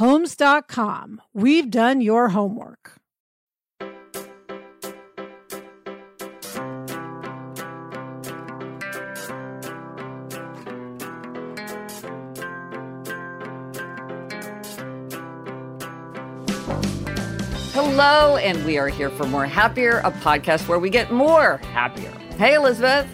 Homes.com. We've done your homework. Hello, and we are here for More Happier, a podcast where we get more happier. Hey, Elizabeth.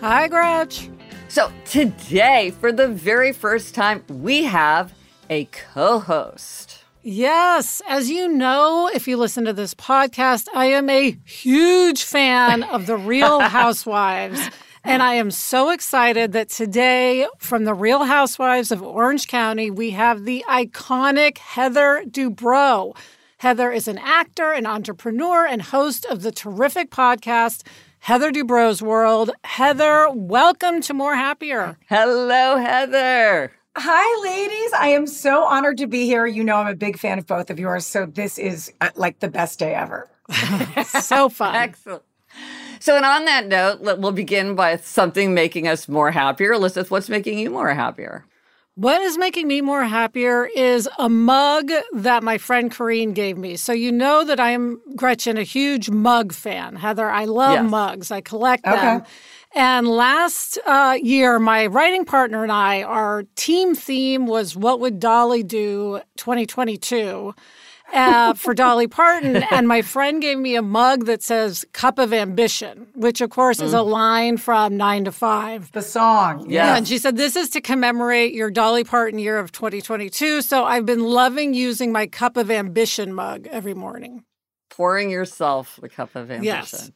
Hi, Gretch. So, today, for the very first time, we have a co host. Yes, as you know, if you listen to this podcast, I am a huge fan of The Real Housewives. And I am so excited that today, from the Real Housewives of Orange County, we have the iconic Heather Dubrow. Heather is an actor, an entrepreneur, and host of the terrific podcast, Heather Dubrow's World. Heather, welcome to More Happier. Hello, Heather. Hi, ladies. I am so honored to be here. You know, I'm a big fan of both of yours. So this is uh, like the best day ever. so fun. Excellent. So, and on that note, we'll begin by something making us more happier. Elizabeth, what's making you more happier? What is making me more happier is a mug that my friend Corrine gave me. So you know that I am Gretchen, a huge mug fan. Heather, I love yes. mugs. I collect okay. them. And last uh, year, my writing partner and I, our team theme was "What would Dolly do?" 2022 uh, for Dolly Parton. And my friend gave me a mug that says Cup of Ambition, which of course mm. is a mm. line from Nine to Five. The song. Yes. Yeah. And she said, This is to commemorate your Dolly Parton year of 2022. So I've been loving using my Cup of Ambition mug every morning. Pouring yourself the cup of ambition. Yes.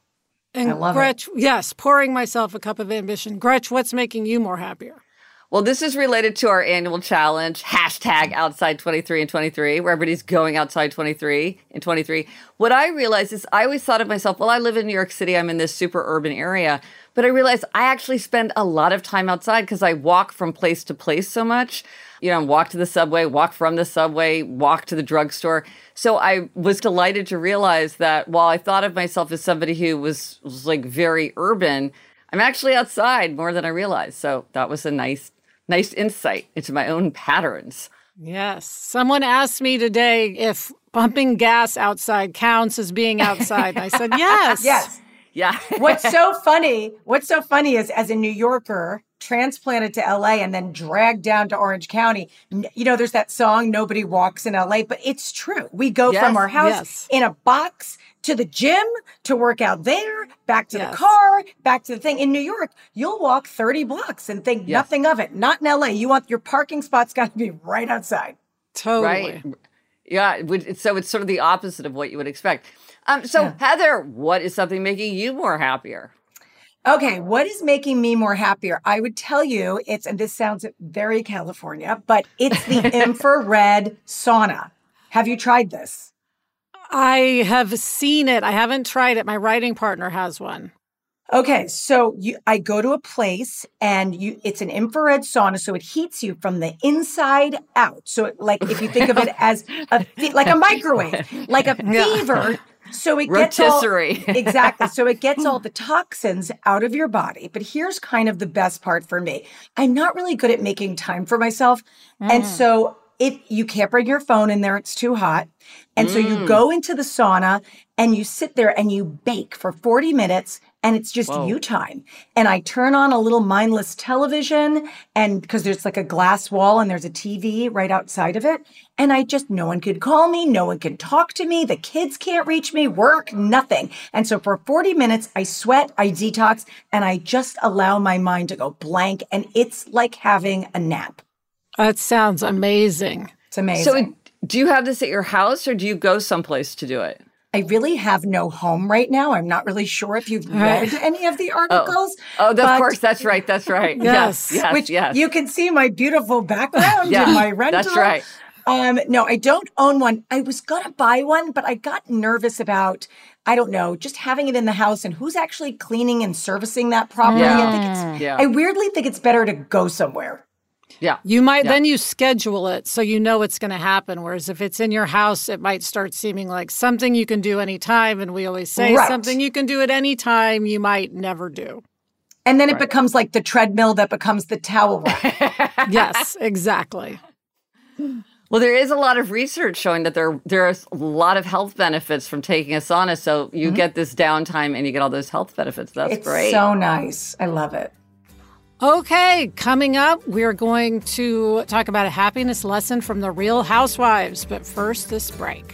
And I love Gretch, it. yes, pouring myself a cup of ambition. Gretch, what's making you more happier? Well, this is related to our annual challenge, hashtag outside 23 and 23, where everybody's going outside 23 and 23. What I realized is I always thought of myself, well, I live in New York City, I'm in this super urban area. But I realized I actually spend a lot of time outside because I walk from place to place so much. You know, walk to the subway, walk from the subway, walk to the drugstore. So I was delighted to realize that while I thought of myself as somebody who was, was like very urban, I'm actually outside more than I realized. So that was a nice nice insight into my own patterns. Yes. Someone asked me today if pumping gas outside counts as being outside. I said, yes. yes. Yeah. what's so funny, what's so funny is as a New Yorker, transplanted to LA and then dragged down to Orange County. You know, there's that song, Nobody Walks in LA, but it's true. We go yes, from our house yes. in a box to the gym to work out there, back to yes. the car, back to the thing. In New York, you'll walk 30 blocks and think nothing of it. Not in LA. You want your parking spot's got to be right outside. Totally. Right. Yeah. So it's sort of the opposite of what you would expect. Um, so, yeah. Heather, what is something making you more happier? Okay, what is making me more happier? I would tell you it's, and this sounds very California, but it's the infrared sauna. Have you tried this? I have seen it. I haven't tried it. My writing partner has one. Okay, so you, I go to a place and you, it's an infrared sauna, so it heats you from the inside out. So, it, like if you think of it as a like a microwave, like a fever. So it gets all, exactly. So it gets all the toxins out of your body. But here's kind of the best part for me. I'm not really good at making time for myself, mm. and so it you can't bring your phone in there; it's too hot. And mm. so you mm. go into the sauna and you sit there and you bake for 40 minutes and it's just Whoa. you time. And I turn on a little mindless television and because there's like a glass wall and there's a TV right outside of it. And I just, no one could call me. No one can talk to me. The kids can't reach me, work, nothing. And so for 40 minutes, I sweat, I detox, and I just allow my mind to go blank. And it's like having a nap. That sounds amazing. It's amazing. So do you have this at your house or do you go someplace to do it? I really have no home right now. I'm not really sure if you've read any of the oh. articles. Oh, oh of course. That's right. That's right. yes. Yes. Which yes. you can see my beautiful background yeah, in my rental. That's right. Um, no, I don't own one. I was going to buy one, but I got nervous about, I don't know, just having it in the house and who's actually cleaning and servicing that property. Yeah. I think it's, yeah. I weirdly think it's better to go somewhere. Yeah. You might yeah. then you schedule it so you know it's going to happen. Whereas if it's in your house, it might start seeming like something you can do anytime. And we always say right. something you can do at any time you might never do. And then right. it becomes like the treadmill that becomes the towel rack. yes, exactly. Well, there is a lot of research showing that there there are a lot of health benefits from taking a sauna. So you mm-hmm. get this downtime and you get all those health benefits. That's it's great. So nice. I love it. Okay, coming up, we're going to talk about a happiness lesson from the Real Housewives. But first, this break.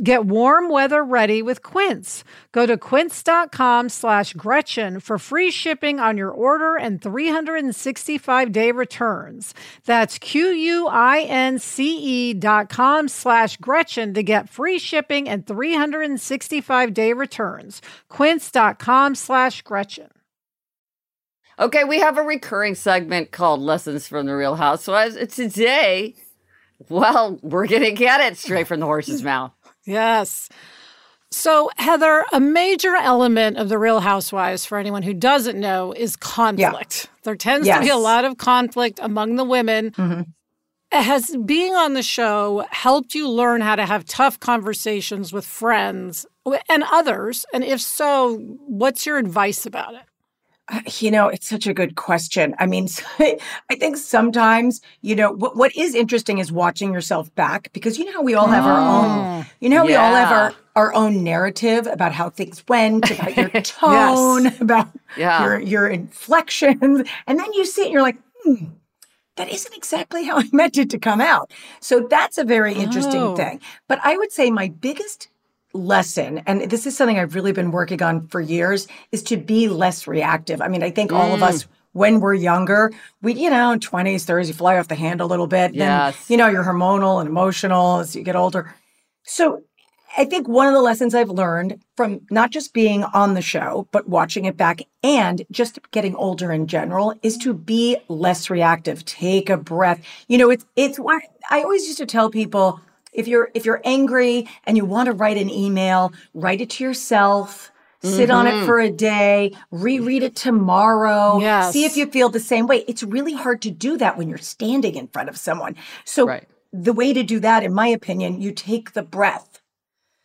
Get warm weather ready with Quince. Go to quince.com slash Gretchen for free shipping on your order and 365 day returns. That's Q-U-I-N-C-E dot com slash Gretchen to get free shipping and 365 day returns. Quince.com slash Gretchen. Okay, we have a recurring segment called Lessons from the Real Housewives. Today, well, we're going to get it straight from the horse's mouth. Yes. So, Heather, a major element of the Real Housewives, for anyone who doesn't know, is conflict. Yeah. There tends yes. to be a lot of conflict among the women. Mm-hmm. Has being on the show helped you learn how to have tough conversations with friends and others? And if so, what's your advice about it? You know, it's such a good question. I mean, I think sometimes, you know, what, what is interesting is watching yourself back because you know how we all have our own, mm. you know, yeah. we all have our, our own narrative about how things went, about your tone, yes. about yeah. your, your inflections. And then you see it and you're like, hmm, that isn't exactly how I meant it to come out. So that's a very interesting oh. thing. But I would say my biggest lesson, and this is something I've really been working on for years, is to be less reactive. I mean, I think mm. all of us mm. when we're younger, we, you know, 20s, 30s, you fly off the handle a little bit. Yes. Then, you know, you're hormonal and emotional as you get older. So I think one of the lessons I've learned from not just being on the show, but watching it back and just getting older in general is to be less reactive. Take a breath. You know, it's, it's what I always used to tell people if you're if you're angry and you want to write an email, write it to yourself. Sit mm-hmm. on it mm-hmm. for a day, reread it tomorrow, yes. see if you feel the same way. It's really hard to do that when you're standing in front of someone. So, right. the way to do that, in my opinion, you take the breath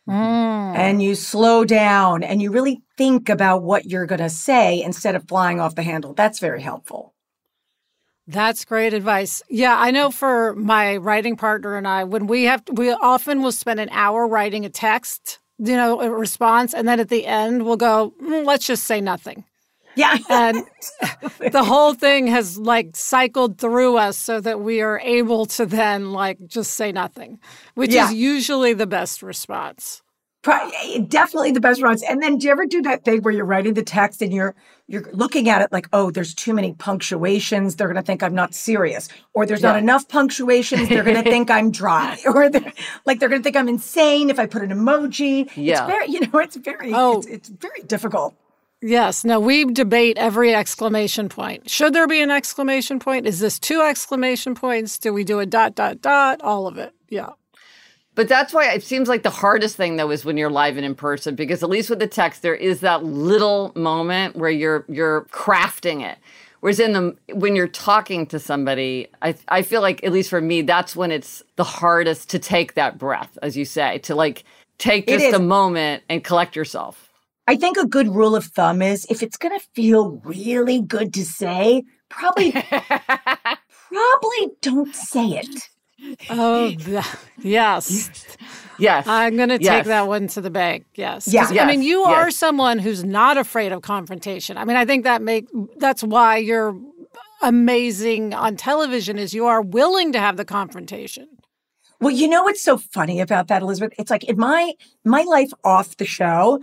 mm. and you slow down and you really think about what you're going to say instead of flying off the handle. That's very helpful. That's great advice. Yeah, I know for my writing partner and I, when we have, to, we often will spend an hour writing a text, you know, a response, and then at the end we'll go, mm, let's just say nothing. Yeah. and the whole thing has like cycled through us so that we are able to then like just say nothing, which yeah. is usually the best response. Eh, definitely the best response. And then do you ever do that thing where you're writing the text and you're you're looking at it like, oh, there's too many punctuations. They're going to think I'm not serious, or there's yeah. not enough punctuations. They're going to think I'm dry, or they're, like they're going to think I'm insane if I put an emoji. Yeah, it's very, you know, it's very, oh. it's, it's very difficult. Yes. No, we debate every exclamation point. Should there be an exclamation point? Is this two exclamation points? Do we do a dot, dot, dot? All of it. Yeah. But that's why it seems like the hardest thing though is when you're live and in person because at least with the text there is that little moment where you're you're crafting it. Whereas in the when you're talking to somebody, I I feel like at least for me that's when it's the hardest to take that breath, as you say, to like take just a moment and collect yourself. I think a good rule of thumb is if it's going to feel really good to say, probably probably don't say it. Oh, yes. Yes. I'm going to take yes. that one to the bank. Yes. Yeah. Yes. I mean, you yes. are someone who's not afraid of confrontation. I mean, I think that make that's why you're amazing on television is you are willing to have the confrontation. Well, you know what's so funny about that, Elizabeth? It's like in my my life off the show,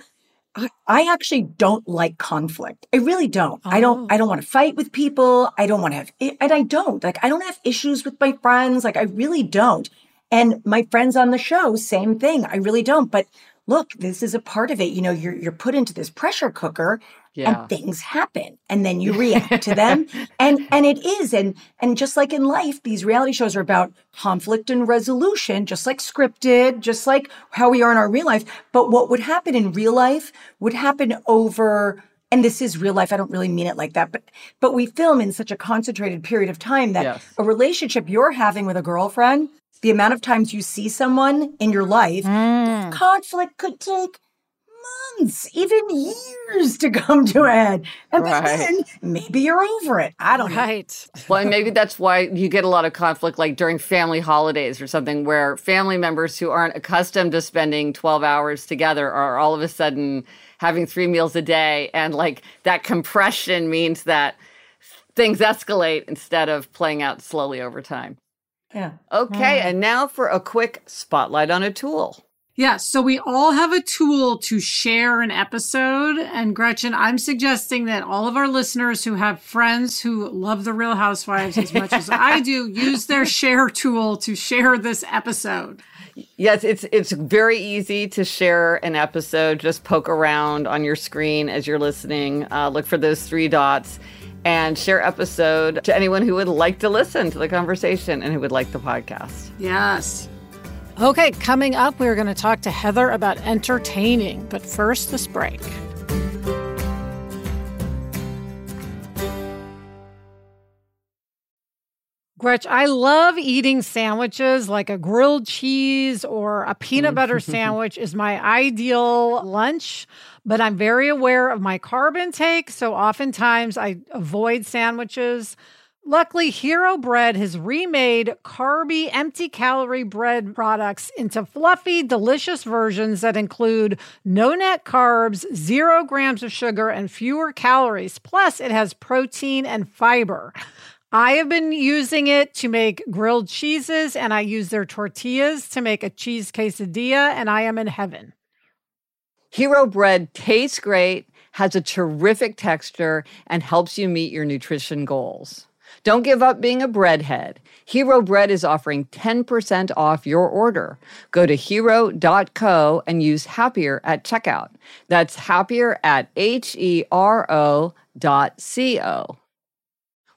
I, actually don't like conflict. I really don't. Oh. I don't I don't want to fight with people. I don't want to have and I don't. Like I don't have issues with my friends. Like I really don't. And my friends on the show, same thing. I really don't. But look, this is a part of it. You know, you're you're put into this pressure cooker yeah. and things happen and then you react to them and and it is and and just like in life these reality shows are about conflict and resolution just like scripted just like how we are in our real life but what would happen in real life would happen over and this is real life i don't really mean it like that but but we film in such a concentrated period of time that yes. a relationship you're having with a girlfriend the amount of times you see someone in your life mm. conflict could take months, even years to come to a head. And right. then maybe you're over it. I don't know. right. know. well, maybe that's why you get a lot of conflict like during family holidays or something where family members who aren't accustomed to spending 12 hours together are all of a sudden having three meals a day. And like that compression means that things escalate instead of playing out slowly over time. Yeah. Okay. Mm. And now for a quick spotlight on a tool. Yeah, so we all have a tool to share an episode. And Gretchen, I'm suggesting that all of our listeners who have friends who love the Real Housewives as much as I do use their share tool to share this episode. Yes, it's it's very easy to share an episode. Just poke around on your screen as you're listening. Uh, look for those three dots and share episode to anyone who would like to listen to the conversation and who would like the podcast. Yes. Okay, coming up, we're going to talk to Heather about entertaining. But first, this break. Gretch, I love eating sandwiches like a grilled cheese or a peanut butter mm. sandwich is my ideal lunch, but I'm very aware of my carb intake. So oftentimes I avoid sandwiches. Luckily, Hero Bread has remade carby, empty calorie bread products into fluffy, delicious versions that include no net carbs, zero grams of sugar, and fewer calories. Plus, it has protein and fiber. I have been using it to make grilled cheeses, and I use their tortillas to make a cheese quesadilla, and I am in heaven. Hero bread tastes great, has a terrific texture, and helps you meet your nutrition goals. Don't give up being a breadhead. Hero Bread is offering 10% off your order. Go to hero.co and use happier at checkout. That's happier at H E R O dot C O.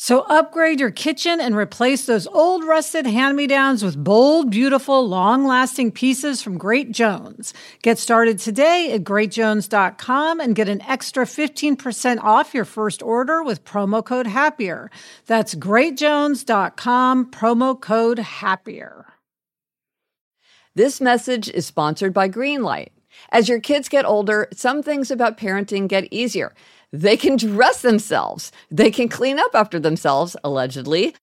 So upgrade your kitchen and replace those old rusted hand-me-downs with bold, beautiful, long-lasting pieces from Great Jones. Get started today at greatjones.com and get an extra 15% off your first order with promo code HAPPIER. That's greatjones.com, promo code HAPPIER. This message is sponsored by Greenlight. As your kids get older, some things about parenting get easier. They can dress themselves. They can clean up after themselves, allegedly.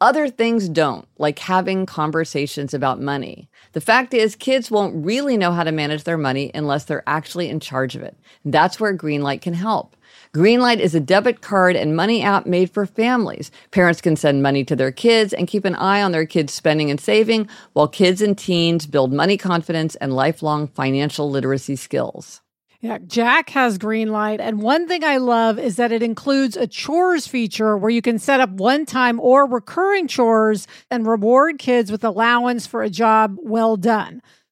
Other things don't, like having conversations about money. The fact is, kids won't really know how to manage their money unless they're actually in charge of it. That's where Greenlight can help. Greenlight is a debit card and money app made for families. Parents can send money to their kids and keep an eye on their kids' spending and saving, while kids and teens build money confidence and lifelong financial literacy skills. Yeah, Jack has Greenlight. And one thing I love is that it includes a chores feature where you can set up one time or recurring chores and reward kids with allowance for a job well done.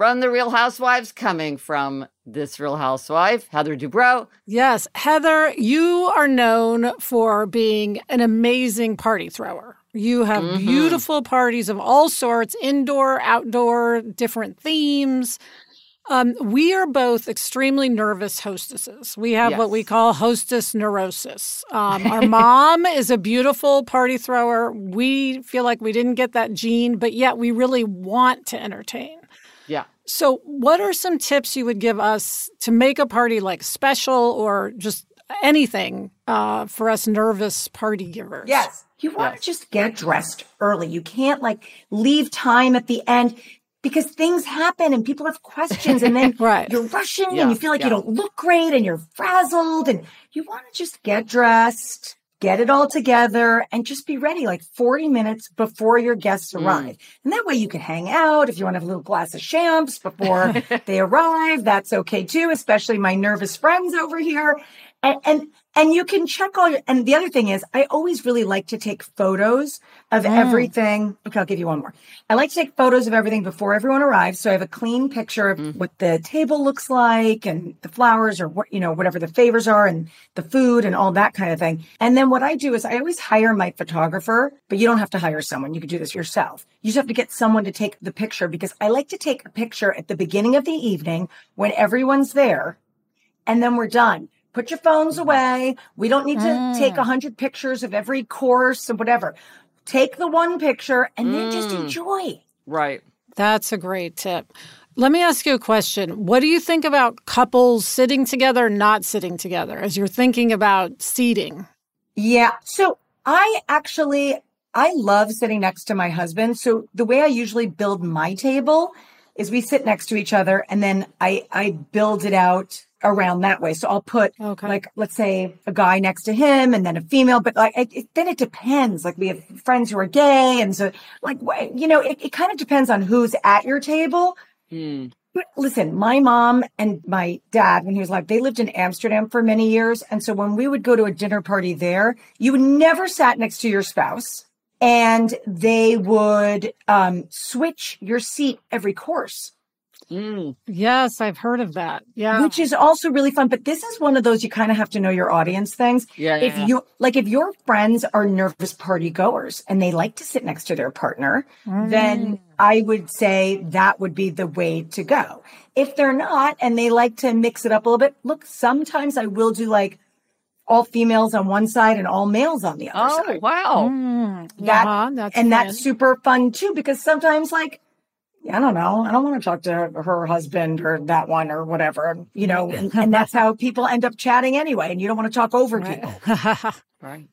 from the Real Housewives coming from this Real Housewife, Heather Dubrow. Yes, Heather, you are known for being an amazing party thrower. You have mm-hmm. beautiful parties of all sorts, indoor, outdoor, different themes. Um, we are both extremely nervous hostesses. We have yes. what we call hostess neurosis. Um, our mom is a beautiful party thrower. We feel like we didn't get that gene, but yet we really want to entertain. Yeah. So, what are some tips you would give us to make a party like special or just anything uh, for us nervous party givers? Yes. You want yes. to just get dressed early. You can't like leave time at the end because things happen and people have questions and then right. you're rushing yeah. and you feel like yeah. you don't look great and you're frazzled and you want to just get dressed get it all together and just be ready like 40 minutes before your guests mm. arrive. Mm. And that way you can hang out. If you want to have a little glass of champs before they arrive, that's okay too, especially my nervous friends over here. And, and and you can check all your, and the other thing is, I always really like to take photos of mm. everything. Okay, I'll give you one more. I like to take photos of everything before everyone arrives. So I have a clean picture of mm. what the table looks like and the flowers or what, you know, whatever the favors are and the food and all that kind of thing. And then what I do is I always hire my photographer, but you don't have to hire someone. You can do this yourself. You just have to get someone to take the picture because I like to take a picture at the beginning of the evening when everyone's there and then we're done Put your phones away. We don't need to mm. take a hundred pictures of every course and whatever. Take the one picture and mm. then just mm. enjoy. Right. That's a great tip. Let me ask you a question. What do you think about couples sitting together, not sitting together as you're thinking about seating? Yeah. So I actually, I love sitting next to my husband. So the way I usually build my table is we sit next to each other and then I, I build it out around that way. So I'll put okay. like, let's say a guy next to him and then a female, but like, it, then it depends. Like we have friends who are gay. And so like, you know, it, it kind of depends on who's at your table. Mm. But listen, my mom and my dad, when he was alive, they lived in Amsterdam for many years. And so when we would go to a dinner party there, you would never sat next to your spouse and they would um, switch your seat every course. Mm. Yes, I've heard of that. Yeah. Which is also really fun. But this is one of those you kind of have to know your audience things. Yeah. If yeah. you like, if your friends are nervous party goers and they like to sit next to their partner, mm. then I would say that would be the way to go. If they're not and they like to mix it up a little bit, look, sometimes I will do like all females on one side and all males on the other oh, side. wow. Mm, that, uh-huh, that's and fun. that's super fun too, because sometimes like, I don't know. I don't want to talk to her husband or that one or whatever, you know, and, and that's how people end up chatting anyway. And you don't want to talk over right. people. right.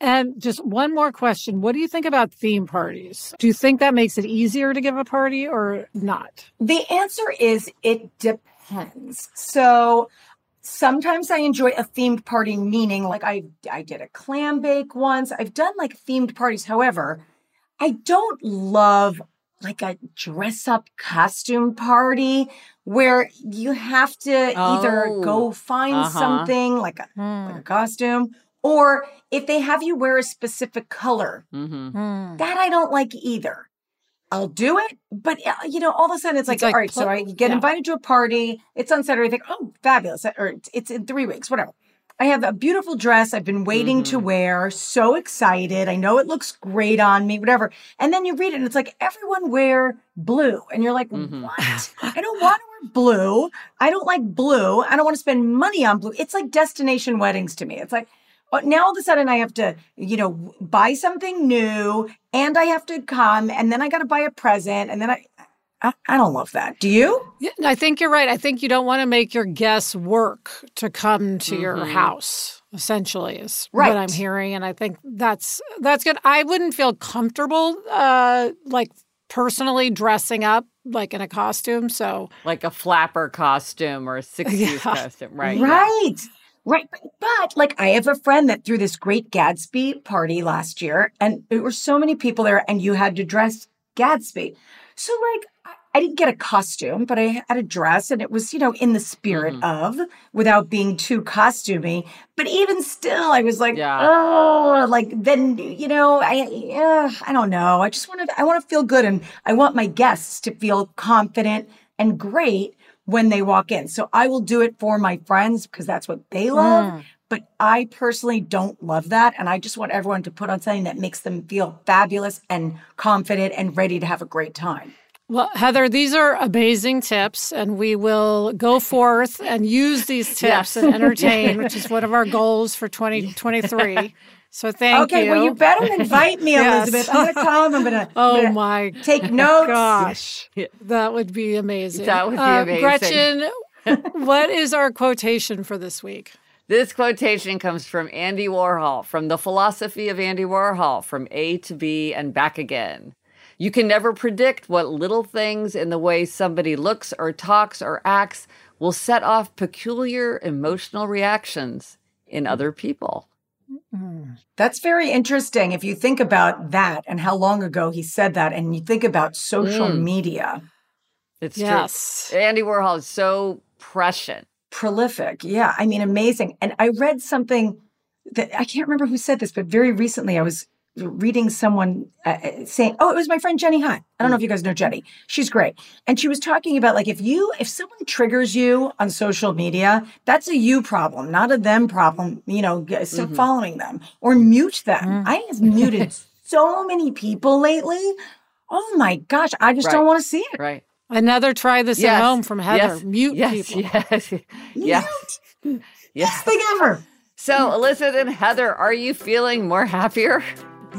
And just one more question. What do you think about theme parties? Do you think that makes it easier to give a party or not? The answer is it depends. So sometimes I enjoy a themed party, meaning like I I did a clam bake once. I've done like themed parties. However, I don't love like a dress up costume party where you have to oh, either go find uh-huh. something like a, hmm. like a costume or if they have you wear a specific color. Mm-hmm. Hmm. That I don't like either. I'll do it, but uh, you know, all of a sudden it's like, it's like all right, so I get yeah. invited to a party. It's on Saturday. I think, oh, fabulous, or it's in three weeks, whatever. I have a beautiful dress I've been waiting mm-hmm. to wear. So excited. I know it looks great on me, whatever. And then you read it and it's like, everyone wear blue. And you're like, mm-hmm. what? I don't want to wear blue. I don't like blue. I don't want to spend money on blue. It's like destination weddings to me. It's like, oh, now all of a sudden I have to, you know, buy something new and I have to come and then I got to buy a present and then I, I, I don't love that. Do you? Yeah, I think you're right. I think you don't want to make your guests work to come to mm-hmm. your house. Essentially, is right. what I'm hearing, and I think that's that's good. I wouldn't feel comfortable, uh, like personally dressing up like in a costume. So, like a flapper costume or a 60s yeah. costume, right? Right. Yeah. Right. But like I have a friend that threw this great Gatsby party last year and there were so many people there and you had to dress Gatsby. So like I didn't get a costume, but I had a dress and it was, you know, in the spirit mm. of without being too costumey. But even still, I was like, yeah. oh, like then, you know, I, uh, I don't know. I just want to, I want to feel good and I want my guests to feel confident and great when they walk in. So I will do it for my friends because that's what they love. Mm. But I personally don't love that. And I just want everyone to put on something that makes them feel fabulous and confident and ready to have a great time. Well, Heather, these are amazing tips, and we will go forth and use these tips yes. and entertain, which is one of our goals for 2023. So thank okay, you. Okay, well, you better invite me, yes. Elizabeth. I'm going to come. I'm going to. Oh gonna my! Take notes. Gosh, that would be amazing. That would be uh, amazing. Gretchen, what is our quotation for this week? This quotation comes from Andy Warhol, from the philosophy of Andy Warhol, from A to B and back again. You can never predict what little things in the way somebody looks or talks or acts will set off peculiar emotional reactions in other people. That's very interesting. If you think about that and how long ago he said that, and you think about social mm. media. It's yes. true. Andy Warhol is so prescient. Prolific. Yeah. I mean, amazing. And I read something that I can't remember who said this, but very recently I was reading someone uh, uh, saying, "Oh, it was my friend Jenny Hunt." I don't know if you guys know Jenny. She's great, and she was talking about like if you if someone triggers you on social media, that's a you problem, not a them problem. You know, so mm-hmm. following them or mute them. Mm-hmm. I have muted so many people lately. Oh my gosh, I just right. don't want to see it. Right. Another try this yes. at home from Heather. Yes. Mute yes. people. Yes. yes. Mute. Yes. Best thing ever. So, Elizabeth and Heather, are you feeling more happier?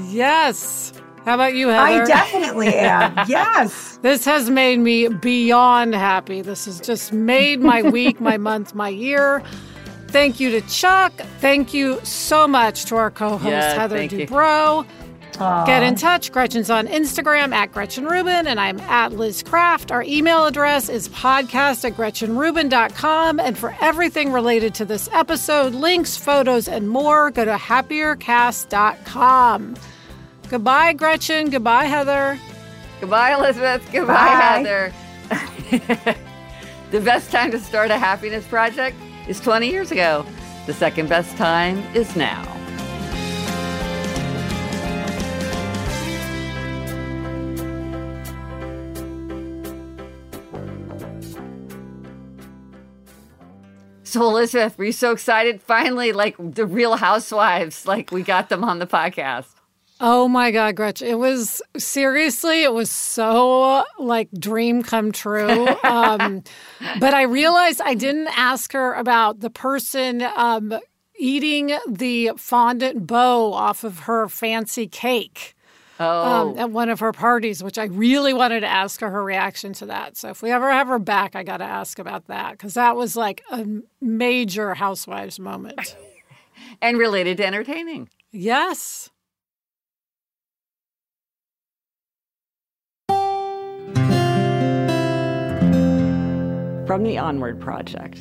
Yes. How about you, Heather? I definitely am. yes. This has made me beyond happy. This has just made my week, my month, my year. Thank you to Chuck. Thank you so much to our co host, yes, Heather Dubrow. You. Aww. Get in touch. Gretchen's on Instagram at Gretchen Rubin, and I'm at Liz Craft. Our email address is podcast at GretchenRubin.com. And for everything related to this episode, links, photos, and more, go to happiercast.com. Goodbye, Gretchen. Goodbye, Heather. Goodbye, Elizabeth. Goodbye, Bye. Heather. the best time to start a happiness project is 20 years ago. The second best time is now. So Elizabeth, were you so excited? Finally, like the real housewives, like we got them on the podcast. Oh my God, Gretchen. It was seriously, it was so like dream come true. Um, but I realized I didn't ask her about the person um, eating the fondant bow off of her fancy cake oh. um, at one of her parties, which I really wanted to ask her her reaction to that. So if we ever have her back, I got to ask about that because that was like a major Housewives moment. and related to entertaining. Yes. From the Onward Project.